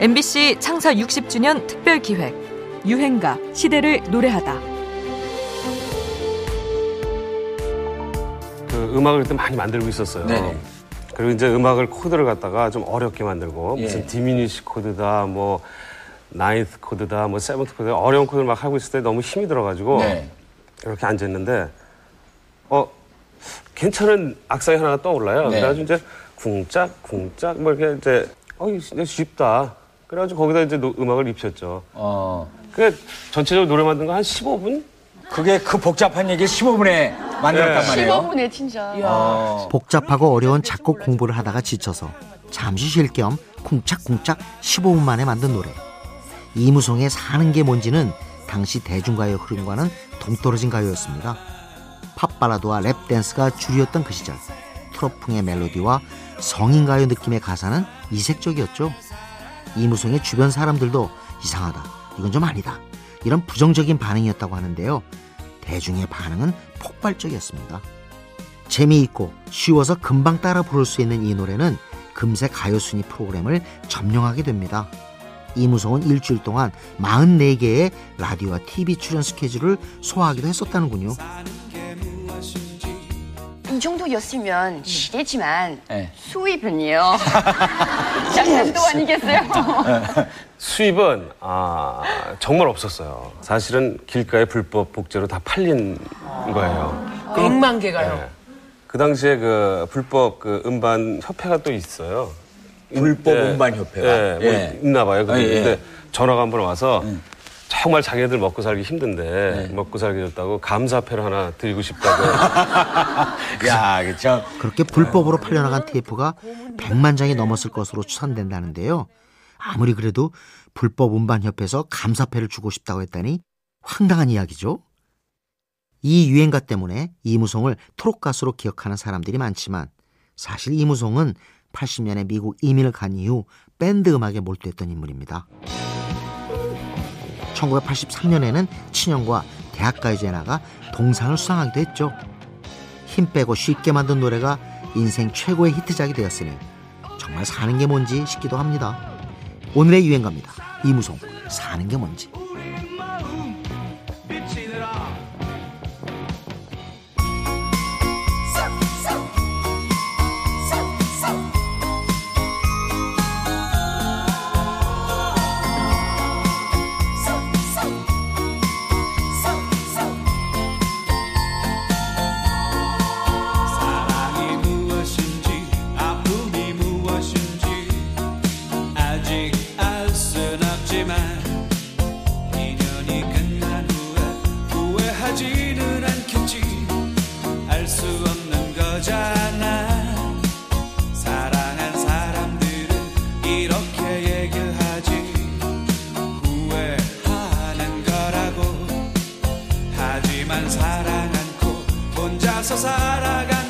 MBC 창사 60주년 특별 기획 유행가 시대를 노래하다. 그 음악을 그때 많이 만들고 있었어요. 네네. 그리고 이제 음악을 코드를 갖다가 좀 어렵게 만들고 예. 무슨 diminish 코드다 뭐 ninth 코드다 뭐 seventh 코드 어려운 코드를 막 하고 있을 때 너무 힘이 들어가지고 네. 이렇게 앉아 있는데 어 괜찮은 악상이 하나 떠올라요. 네. 그래가지고 이제 쿵짝 쿵짝 뭐 이렇게 이제 어 이거 쉽다. 그래가지고 거기다 이제 노- 음악을 입혔죠. 어. 그 전체적으로 노래 만든 거 한 15분? 그게 그 복잡한 얘기 15분에 만들었단 네. 말이에요. 15분에 진짜. 어. 복잡하고 어려운 작곡 공부를 하다가 지쳐서 잠시 쉴 겸 쿵짝쿵짝 15분 만에 만든 노래. 이무송의 사는 게 뭔지는 당시 대중가요 흐름과는 동떨어진 가요였습니다. 팝발라드와 랩댄스가 주류였던 그 시절. 트로풍의 멜로디와 성인가요 느낌의 가사는 이색적이었죠. 이무송의 주변 사람들도 이상하다. 이건 좀 아니다. 이런 부정적인 반응이었다고 하는데요. 대중의 반응은 폭발적이었습니다. 재미있고 쉬워서 금방 따라 부를 수 있는 이 노래는 금세 가요순위 프로그램을 점령하게 됩니다. 이무송은 일주일 동안 44개의 라디오와 TV 출연 스케줄을 소화하기도 했었다는군요. 이 정도였으면 시대지만 네. 수입은요. 장난도 아니겠어요. 수입은 아 정말 없었어요. 사실은 길가에 불법 복제로 다 팔린 거예요. 100만 개가요. 네. 그 당시에 그 불법 그 음반 협회가 또 있어요. 불법 네. 음반 협회가? 네, 뭐 예. 있나 봐요. 근데, 아, 예. 근데 전화가 한 번 와서 정말 자기네들 먹고 살기 힘든데 네. 먹고 살기 좋다고 감사패를 하나 드리고 싶다고. 야, 그쵸. 그렇게 불법으로 팔려나간 테이프가 100만 장이 넘었을 것으로 추산된다는데요. 아무리 그래도 불법 음반협회에서 감사패를 주고 싶다고 했다니 황당한 이야기죠. 이 유행가 때문에 이무송을 트롯 가수로 기억하는 사람들이 많지만 사실 이무송은 80년에 미국 이민을 간 이후 밴드 음악에 몰두했던 인물입니다. 1983년에는 친형과 대학가요제에 나가 동상을 수상하기도 했죠. 힘 빼고 쉽게 만든 노래가 인생 최고의 히트작이 되었으니 정말 사는 게 뭔지 싶기도 합니다. 오늘의 유행가입니다. 이무송 사는 게 뭔지. 인연이 끝난 후에 후회하지는 않겠지. 알 수 없는 거잖아. 사랑한 사람들은 이렇게 얘기하지. 후회하는 거라고. 하지만 사랑 않고 혼자서 살아간